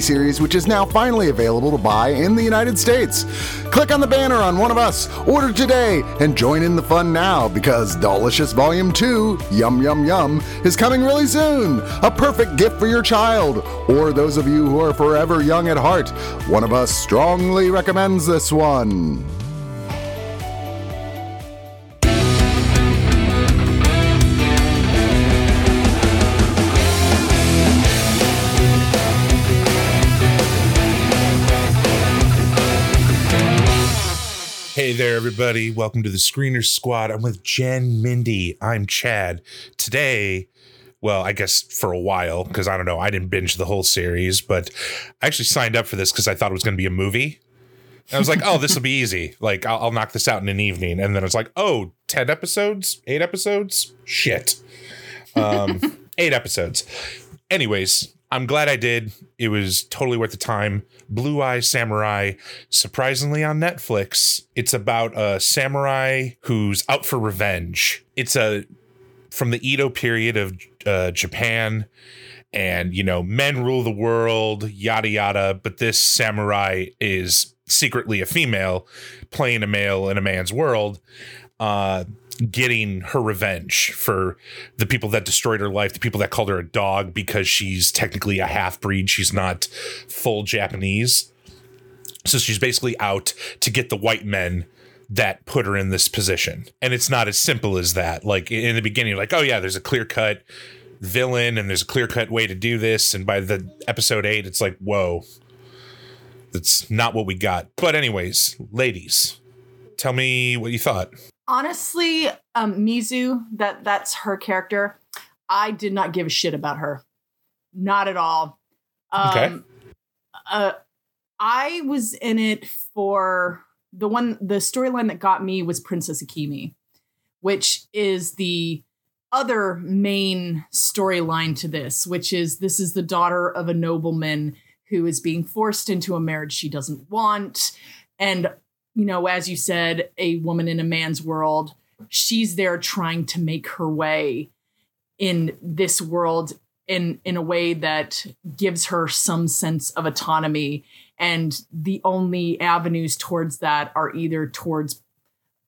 series which is now finally available to buy in the United States. Click on the banner on One of Us, order today, and join in the fun now because Delicious Volume 2, Yum Yum Yum, is coming really soon. A perfect gift for your child, or those of you who are forever young at heart. One of Us strongly recommends this one. There, everybody. Welcome to the Screener Squad. I'm with Jen Mindy. I'm Chad. Today, well, I guess for a while, because I don't know, I didn't binge the whole series, but I actually signed up for this because I thought it was going to be a movie. And I was like, oh, this will be easy. Like, I'll, I'll knock this out in an evening. And then it's like, oh, 10 episodes? Eight episodes? Shit. Um, eight episodes. Anyways, I'm glad I did. It was totally worth the time. Blue Eye Samurai, surprisingly on Netflix. It's about a samurai who's out for revenge. It's a from the Edo period of uh, Japan, and you know, men rule the world, yada yada. But this samurai is secretly a female, playing a male in a man's world. Uh, getting her revenge for the people that destroyed her life, the people that called her a dog because she's technically a half breed. She's not full Japanese. So she's basically out to get the white men that put her in this position. And it's not as simple as that. Like in the beginning, like, oh yeah, there's a clear cut villain and there's a clear cut way to do this. And by the episode eight, it's like, whoa, that's not what we got. But, anyways, ladies, tell me what you thought. Honestly, um, Mizu, that that's her character. I did not give a shit about her, not at all. Um, Okay. Uh, I was in it for the one. The storyline that got me was Princess Akemi, which is the other main storyline to this, which is this is the daughter of a nobleman who is being forced into a marriage she doesn't want, and you know, as you said, a woman in a man's world, she's there trying to make her way in this world in in a way that gives her some sense of autonomy. And the only avenues towards that are either towards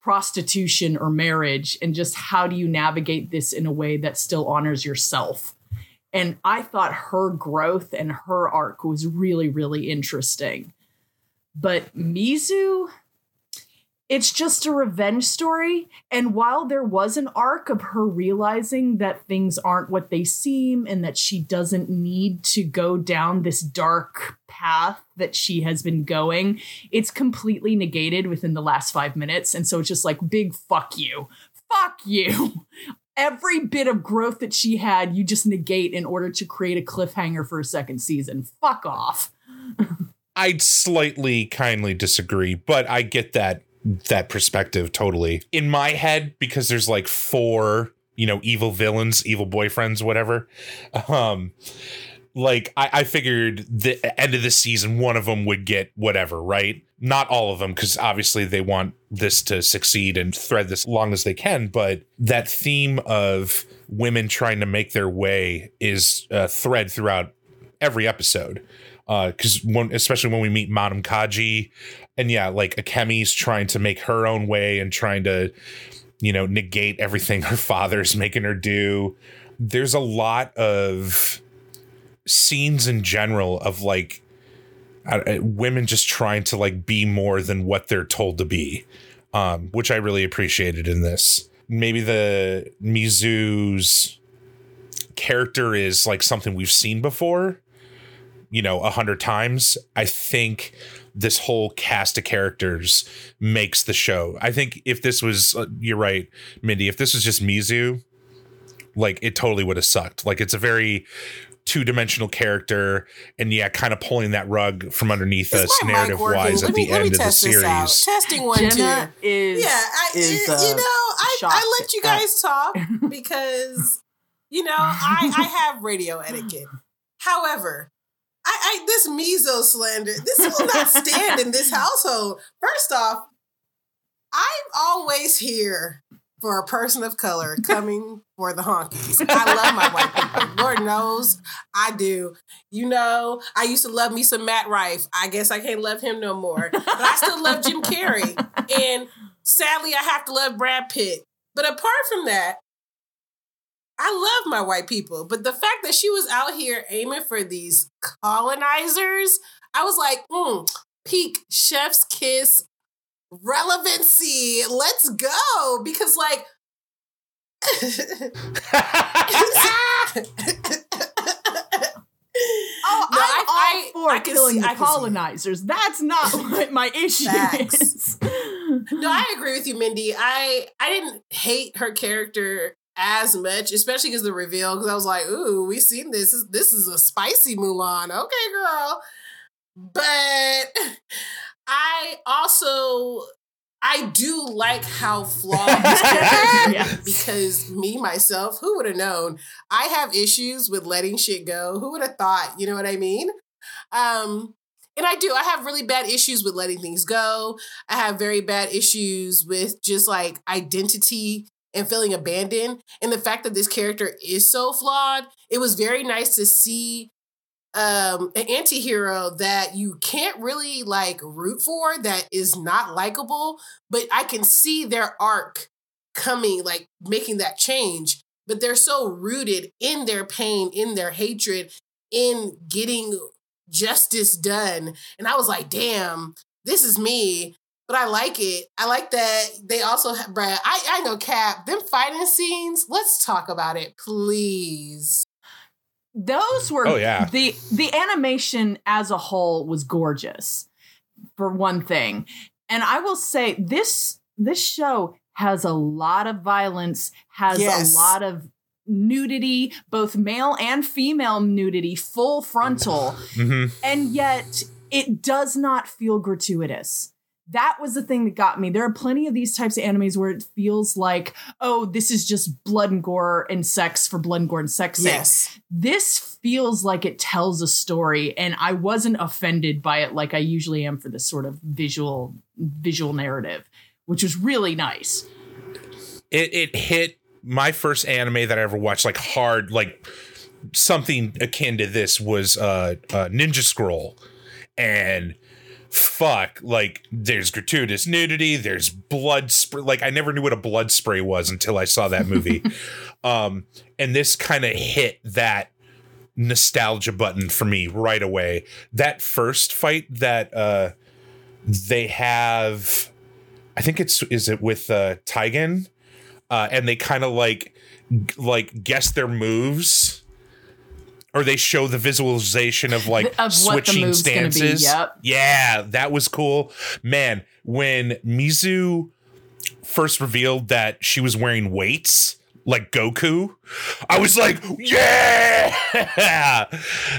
prostitution or marriage. And just how do you navigate this in a way that still honors yourself? And i thought her growth and her arc was really really interesting. But mizu it's just a revenge story. And while there was an arc of her realizing that things aren't what they seem and that she doesn't need to go down this dark path that she has been going, it's completely negated within the last five minutes. And so it's just like, big fuck you. Fuck you. Every bit of growth that she had, you just negate in order to create a cliffhanger for a second season. Fuck off. I'd slightly kindly disagree, but I get that that perspective totally. In my head, because there's like four, you know, evil villains, evil boyfriends, whatever. Um like I, I figured the end of the season, one of them would get whatever, right? Not all of them, because obviously they want this to succeed and thread this long as they can. But that theme of women trying to make their way is a thread throughout every episode because when especially when we meet Madam Kaji, and yeah, like Akemi's trying to make her own way and trying to you know, negate everything her father's making her do. There's a lot of scenes in general of like uh, uh, women just trying to like be more than what they're told to be, um, which I really appreciated in this. Maybe the Mizu's character is like something we've seen before, you know, a hundred times. I think this whole cast of characters makes the show. I think if this was, uh, you're right, Mindy, if this was just Mizu, like it totally would have sucked. Like it's a very two dimensional character, and yeah, kind of pulling that rug from underneath Is us narrative wise at me- the end of the test out. series. Testing one, Jenna two. is yeah, I, is, you, uh, you know, I, I let you at- guys talk because you know I I have radio etiquette. However, I, I this Mizu slander this will not stand in this household. First off, I'm always here for a person of color coming for the honkies. I love my white people. Lord knows I do. You know, I used to love me some Matt Rife. I guess I can't love him no more. But I still love Jim Carrey. And sadly, I have to love Brad Pitt. But apart from that, I love my white people. But the fact that she was out here aiming for these colonizers, I was like, mm, peak chef's kiss relevancy. Let's go. Because, like, Oh, No, I'm I- all I- for I killing see- the colonizers. That's not what my issue Facts. is. No, I agree with you, Mindy. I I didn't hate her character as much, especially because the reveal. Because I was like, "Ooh, we seen this. This is- a spicy Mulan." Okay, girl. But I also I do like how flawed this character is Yes. because me myself, who would have known? I have issues with letting shit go. Who would have thought? You know what I mean? Um, and I do. I have really bad issues with letting things go. I have very bad issues with just like identity and feeling abandoned. And the fact that this character is so flawed, it was very nice to see um an anti-hero that you can't really like root for that is not likable, but I can see their arc coming, like making that change. But they're so rooted in their pain, in their hatred, in getting justice done. And I was like, damn, this is me. But I like it. I like that they also have Brad. I, I know Cap, them fighting scenes, let's talk about it, please. Those were Oh, yeah. the the animation as a whole was gorgeous for one thing. And I will say this this show has a lot of violence, has Yes. a lot of nudity, both male and female nudity, full frontal. hmm and yet it does not feel gratuitous. That was the thing that got me. There are plenty of these types of animes where it feels like, oh, this is just blood and gore and sex for blood and gore and sex sake. Yes. This feels like it tells a story, and I wasn't offended by it like I usually am for this sort of visual visual narrative, which was really nice. It it hit my first anime that I ever watched like hard, like something akin to this was uh, uh Ninja Scroll, and fuck, like there's gratuitous nudity, there's blood spray. Like I never knew what a blood spray was until I saw that movie. um, and this kind of hit that nostalgia button for me right away. That first fight that uh they have I think it's is it with uh Taigen? Uh and they kind of like like guess their moves or they show the visualization of like Of switching move's gonna be, stances. yep. Yeah, that was cool. Man, when Mizu first revealed that she was wearing weights like Goku, I was like, yeah!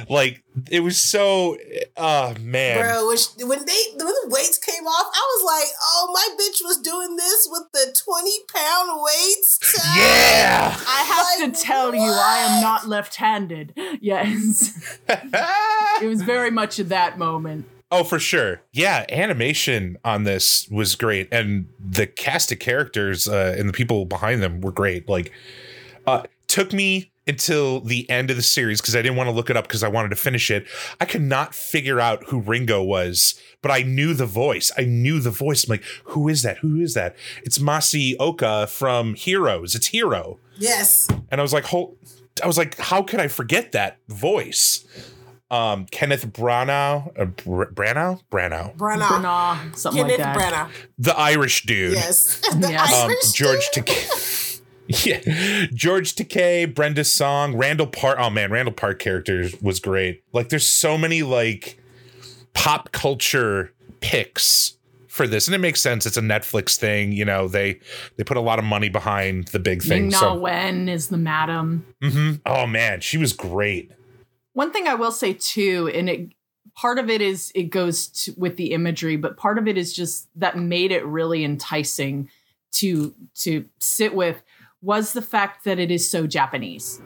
like it was so oh man. Bro, when, when they when the weights came off, I was like, oh, my bitch was doing this with the 20 pound weights. child. Yeah. I have Like, to tell you, I am not left-handed. Yes, it was very much at that moment. Oh, for sure. Yeah, animation on this was great, and the cast of characters uh, and the people behind them were great. Like, uh, took me until the end of the series because I didn't want to look it up because I wanted to finish it. I could not figure out who Ringo was, but I knew the voice. I knew the voice. I'm like, who is that? Who is that? It's Masi Oka from Heroes. It's Hero. Yes. And I was like, hold, I was like, how could I forget that voice? Um, Kenneth Branagh, uh, Br- Branagh, Branagh, Branagh. Branagh, something Kenneth like that. Branagh. the Irish dude. Yes. The Yes. um, Irish George dude. Takei. yeah, George Takei, Brenda Song, Randall Park. Oh man, Randall Park character was great. Like, there's so many like pop culture picks for this, and it makes sense. It's a Netflix thing. You know, they they put a lot of money behind the big thing. Ming Na So, Wen is the madam. Mhm. oh man, she was great. One thing I will say too, and it part of it is it goes to, with the imagery, but part of it is just that made it really enticing to to sit with was the fact that it is so Japanese.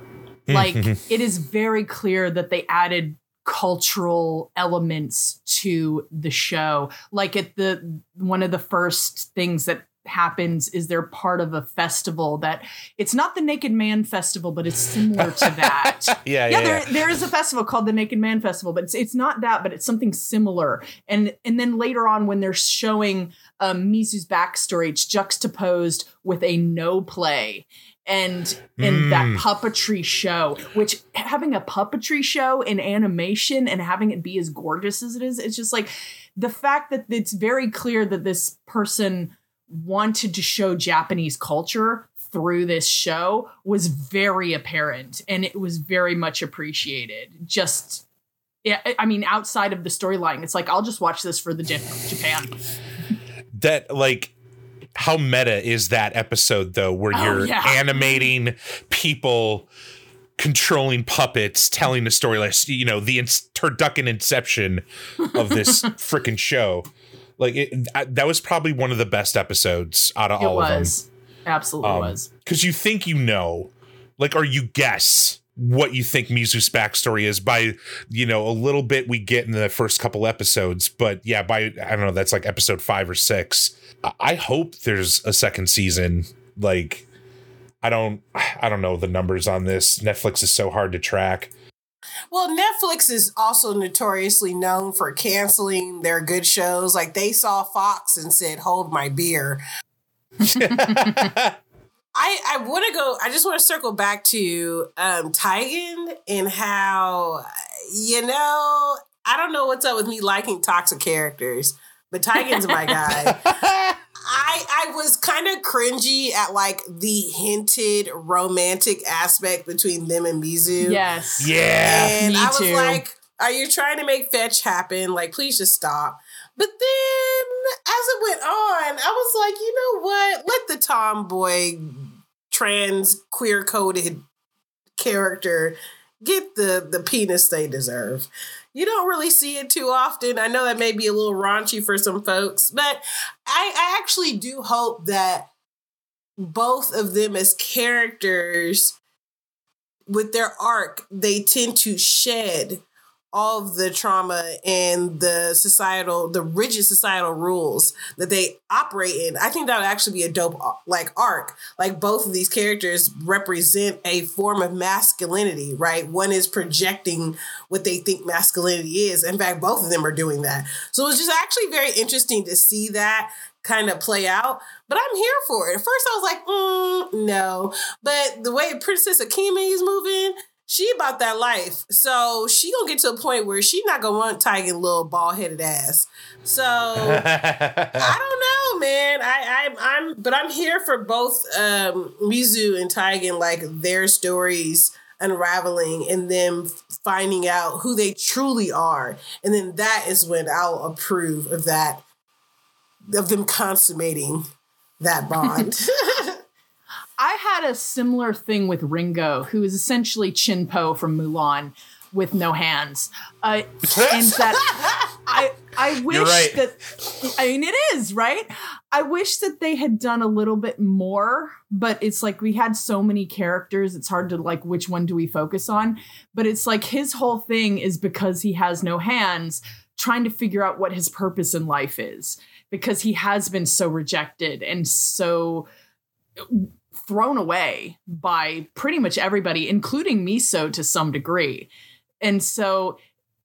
Mm. Like it is very clear that they added cultural elements to the show. Like at the one of the first things that happens is they're part of a festival that it's not the Naked Man Festival, but it's similar to that. yeah, yeah, yeah, yeah. there, there is a festival called the Naked Man Festival, but it's it's not that, but it's something similar. And and then later on, when they're showing um, Mizu's backstory, it's juxtaposed with a no play and in that Mm. puppetry show. Which having a puppetry show in animation and having it be as gorgeous as it is, it's just like the fact that it's very clear that this person wanted to show Japanese culture through this show was very apparent and it was very much appreciated. Just yeah, I mean, outside of the storyline, it's like I'll just watch this for the Jap- Japan. that like how meta is that episode though where Oh, you're yeah. animating people controlling puppets telling the story like you know the turducken inception of this freaking show like it, I- that was probably one of the best episodes out of It all of them It was absolutely Um, was. because you think you know, like, or you guess what you think Mizu's backstory is by, you know, a little bit we get in the first couple episodes. But yeah, by, I don't know, that's like episode five or six. I- I hope there's a second season. Like, I don't, I don't know the numbers on this. Netflix is so hard to track. Well, Netflix is also notoriously known for canceling their good shows. Like they saw Fox and said, "Hold my beer." I I want to go. I just want to circle back to um Taigen and how you know I don't know what's up with me liking toxic characters, but Taigen's my guy. I I was kind of cringy at like the hinted romantic aspect between them and Mizu. Yes. yeah. And Me I was too. like, are you trying to make fetch happen? Like, please just stop. But then as it went on, I was like, you know what? Let the tomboy trans queer coded character get the the penis they deserve. You don't really see it too often. I know that may be a little raunchy for some folks, but I, I actually do hope that both of them as characters with their arc, they tend to shed all of the trauma and the societal, the rigid societal rules that they operate in. I think that would actually be a dope like arc. Like both of these characters represent a form of masculinity, right? One is projecting what they think masculinity is. In fact, both of them are doing that. So it's just actually very interesting to see that kind of play out. But I'm here for it. At first, I was like, mm, no. But the way Princess Akemi is moving, she about that life. So she gonna get to a point where she not gonna want Tiger little bald headed ass. So I don't know, man. I, I I'm but I'm here for both um Mizu and Taigen, like their stories unraveling and them finding out who they truly are. And then that is when I'll approve of that of them consummating that bond. I had a similar thing with Ringo, who is essentially Chien-Po from Mulan with no hands. Uh, and that I I wish right. that I mean it is, right? I wish that they had done a little bit more, but it's like we had so many characters, it's hard to like which one do we focus on? But it's like his whole thing is because he has no hands, trying to figure out what his purpose in life is because he has been so rejected and so thrown away by pretty much everybody, including Mizu to some degree. And so,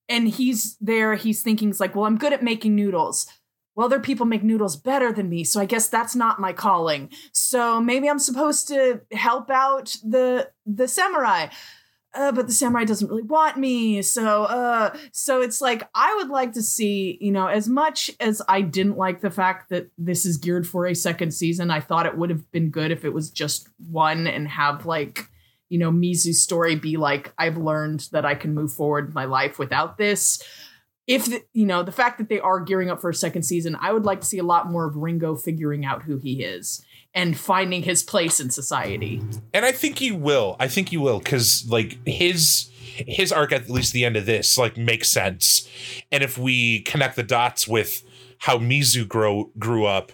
and he's there, he's thinking, he's like, well, I'm good at making noodles. Well, other people make noodles better than me, so I guess that's not my calling. So maybe I'm supposed to help out the the samurai uh, but the samurai doesn't really want me. So, uh, so it's like I would like to see, you know, as much as I didn't like the fact that this is geared for a second season, I thought it would have been good if it was just one and have like, you know, Mizu's story be like, I've learned that I can move forward my life without this. If the, you know the fact that they are gearing up for a second season, I would like to see a lot more of Ringo figuring out who he is and finding his place in society. And I think he will. I think he will because like his his arc at least the end of this like makes sense. And if we connect the dots with how Mizu grow grew up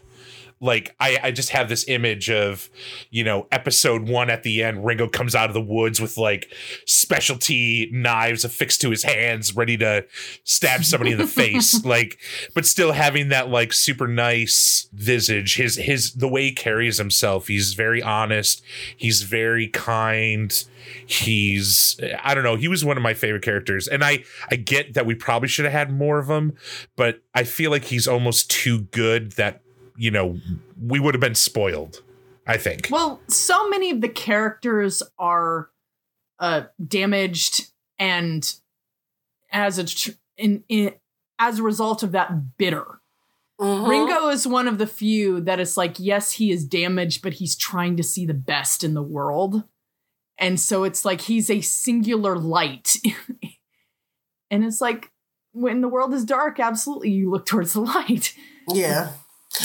like I, I just have this image of you know episode one at the end ringo comes out of the woods with like specialty knives affixed to his hands ready to stab somebody in the face like but still having that like super nice visage. His his the way he carries himself he's very honest he's very kind he's i don't know he was one of my favorite characters and i i get that we probably should have had more of him but i feel like he's almost too good that you know, we would have been spoiled. I think. Well, so many of the characters are uh, damaged, and as a tr- in, in as a result of that, bitter. Mm-hmm. Ringo is one of the few that is like, yes, he is damaged, but he's trying to see the best in the world. And so it's like he's a singular light. and it's like, when the world is dark, absolutely, you look towards the light. Yeah.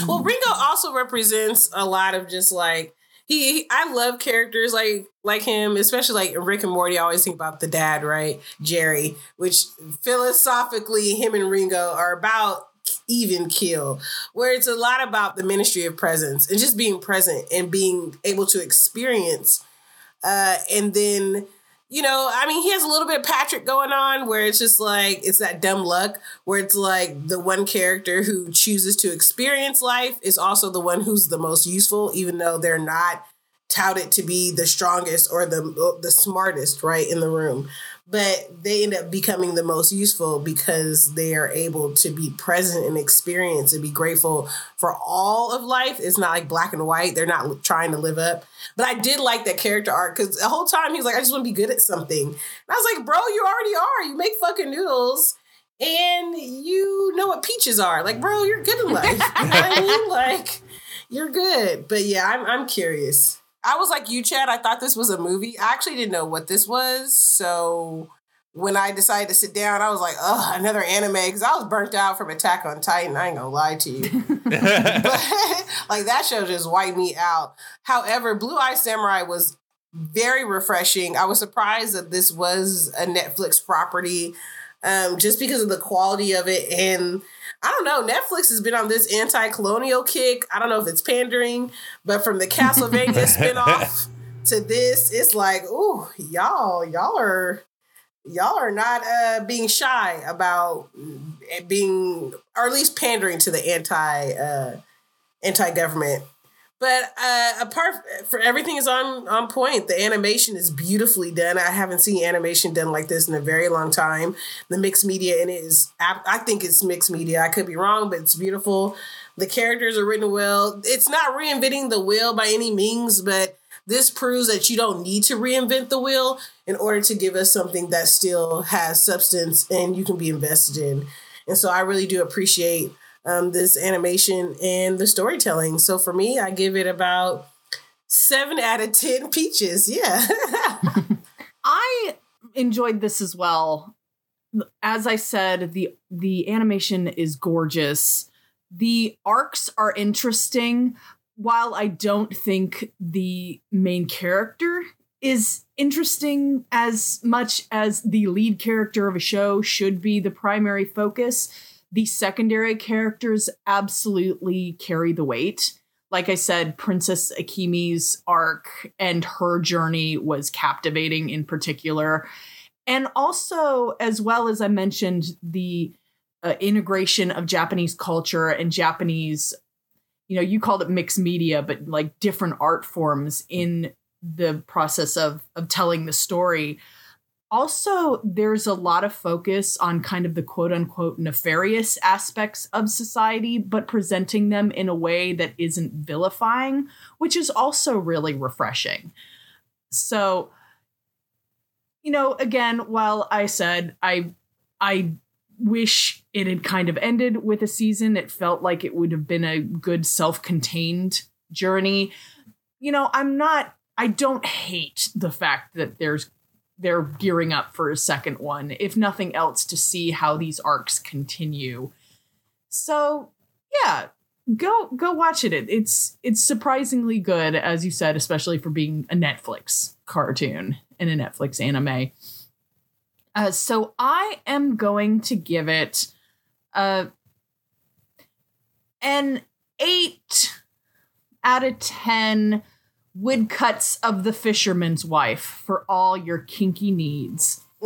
Well, Ringo also represents a lot of just like he, he, I love characters like like him, especially like Rick and Morty. I always think about the dad, right, Jerry, which philosophically him and Ringo are about even kill, where it's a lot about the ministry of presence and just being present and being able to experience, uh, and then you know, I mean, he has a little bit of Patrick going on where it's just like it's that dumb luck where it's like the one character who chooses to experience life is also the one who's the most useful, even though they're not touted to be the strongest or the the smartest, right, in the room but they end up becoming the most useful because they are able to be present and experience and be grateful for all of life. It's not like black and white. They're not trying to live up. But I did like that character arc because the whole time he was like, I just want to be good at something. And I was like, bro, you already are. You make fucking noodles and you know what peaches are. Like, bro, you're good in life. you know I mean? Like, you're good. But yeah, I'm, I'm curious. I was like you, Chad. I thought this was a movie. I actually didn't know what this was. So when I decided to sit down, I was like, oh, another anime. Because I was burnt out from Attack on Titan. I ain't gonna lie to you. but like that show just wiped me out. However, Blue Eye Samurai was very refreshing. I was surprised that this was a Netflix property um, just because of the quality of it. And I don't know, Netflix has been on this anti colonial kick. I don't know if it's pandering, but from the Castlevania spinoff to this, it's like, ooh, y'all, y'all are. Y'all are not uh, being shy about being, or at least pandering to the anti uh, anti government but uh, apart for everything is on on point. The animation is beautifully done. I haven't seen animation done like this in a very long time. The mixed media in it is, I think it's mixed media. I could be wrong, but it's beautiful. The characters are written well. It's not reinventing the wheel by any means, but this proves that you don't need to reinvent the wheel in order to give us something that still has substance and you can be invested in. And so I really do appreciate um, this animation and the storytelling. So for me, I give it about seven out of 10 peaches. Yeah. I enjoyed this as well. As I said, the the animation is gorgeous. The arcs are interesting. While I don't think the main character is interesting as much as the lead character of a show should be the primary focus, the secondary characters absolutely carry the weight. Like I said, Princess Akemi's arc and her journey was captivating in particular. And also, as well as I mentioned, the uh, integration of Japanese culture and Japanese you know, you called it mixed media, but like different art forms in the process of of telling the story. Also, there's a lot of focus on kind of the quote unquote nefarious aspects of society, but presenting them in a way that isn't vilifying, which is also really refreshing. So, you know, again, while I said I I wish it had kind of ended with a season, it felt like it would have been a good self-contained journey. You know, I'm not I don't hate the fact that there's they're gearing up for a second one, if nothing else, to see how these arcs continue. So yeah, go go watch it. It's it's surprisingly good, as you said, especially for being a Netflix cartoon and a Netflix anime. Uh, so I am going to give it uh, an eight out of ten woodcuts of the fisherman's wife for all your kinky needs.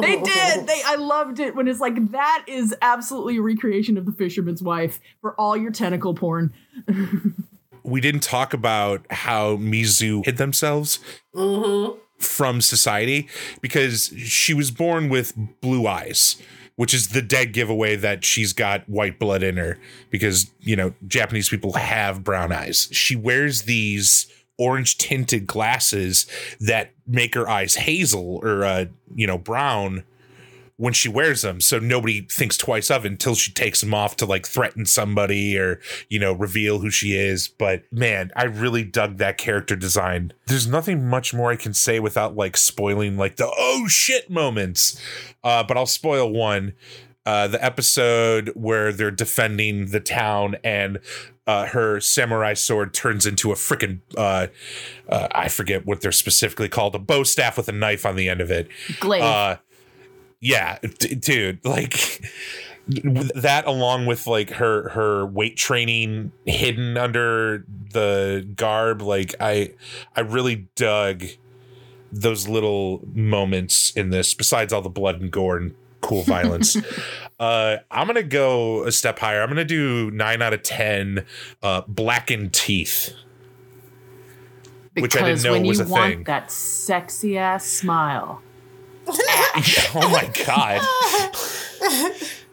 They did. They I loved it when it's like that is absolutely a recreation of the fisherman's wife for all your tentacle porn. we didn't talk about how Mizu hid themselves mm-hmm. from society because she was born with blue eyes, which is the dead giveaway that she's got white blood in her because, you know, Japanese people have brown eyes. She wears these orange tinted glasses that make her eyes hazel or, uh, you know, brown when she wears them. So nobody thinks twice of it until she takes them off to like threaten somebody or you know reveal who she is. But man i really dug that character design. There's nothing much more i can say without like spoiling like the oh shit moments. Uh, but i'll spoil one. Uh, the episode where they're defending the town and uh, her samurai sword turns into a freaking uh, uh, I forget what they're specifically called a bow staff with a knife on the end of it. Glaive. Yeah, d- dude, like that along with like her her weight training hidden under the garb like i i really dug those little moments in this besides all the blood and gore and cool violence uh i'm gonna go a step higher i'm gonna do 9 out of 10 uh blackened teeth which I didn't Because know when was you a want thing. that sexy ass smile. oh my god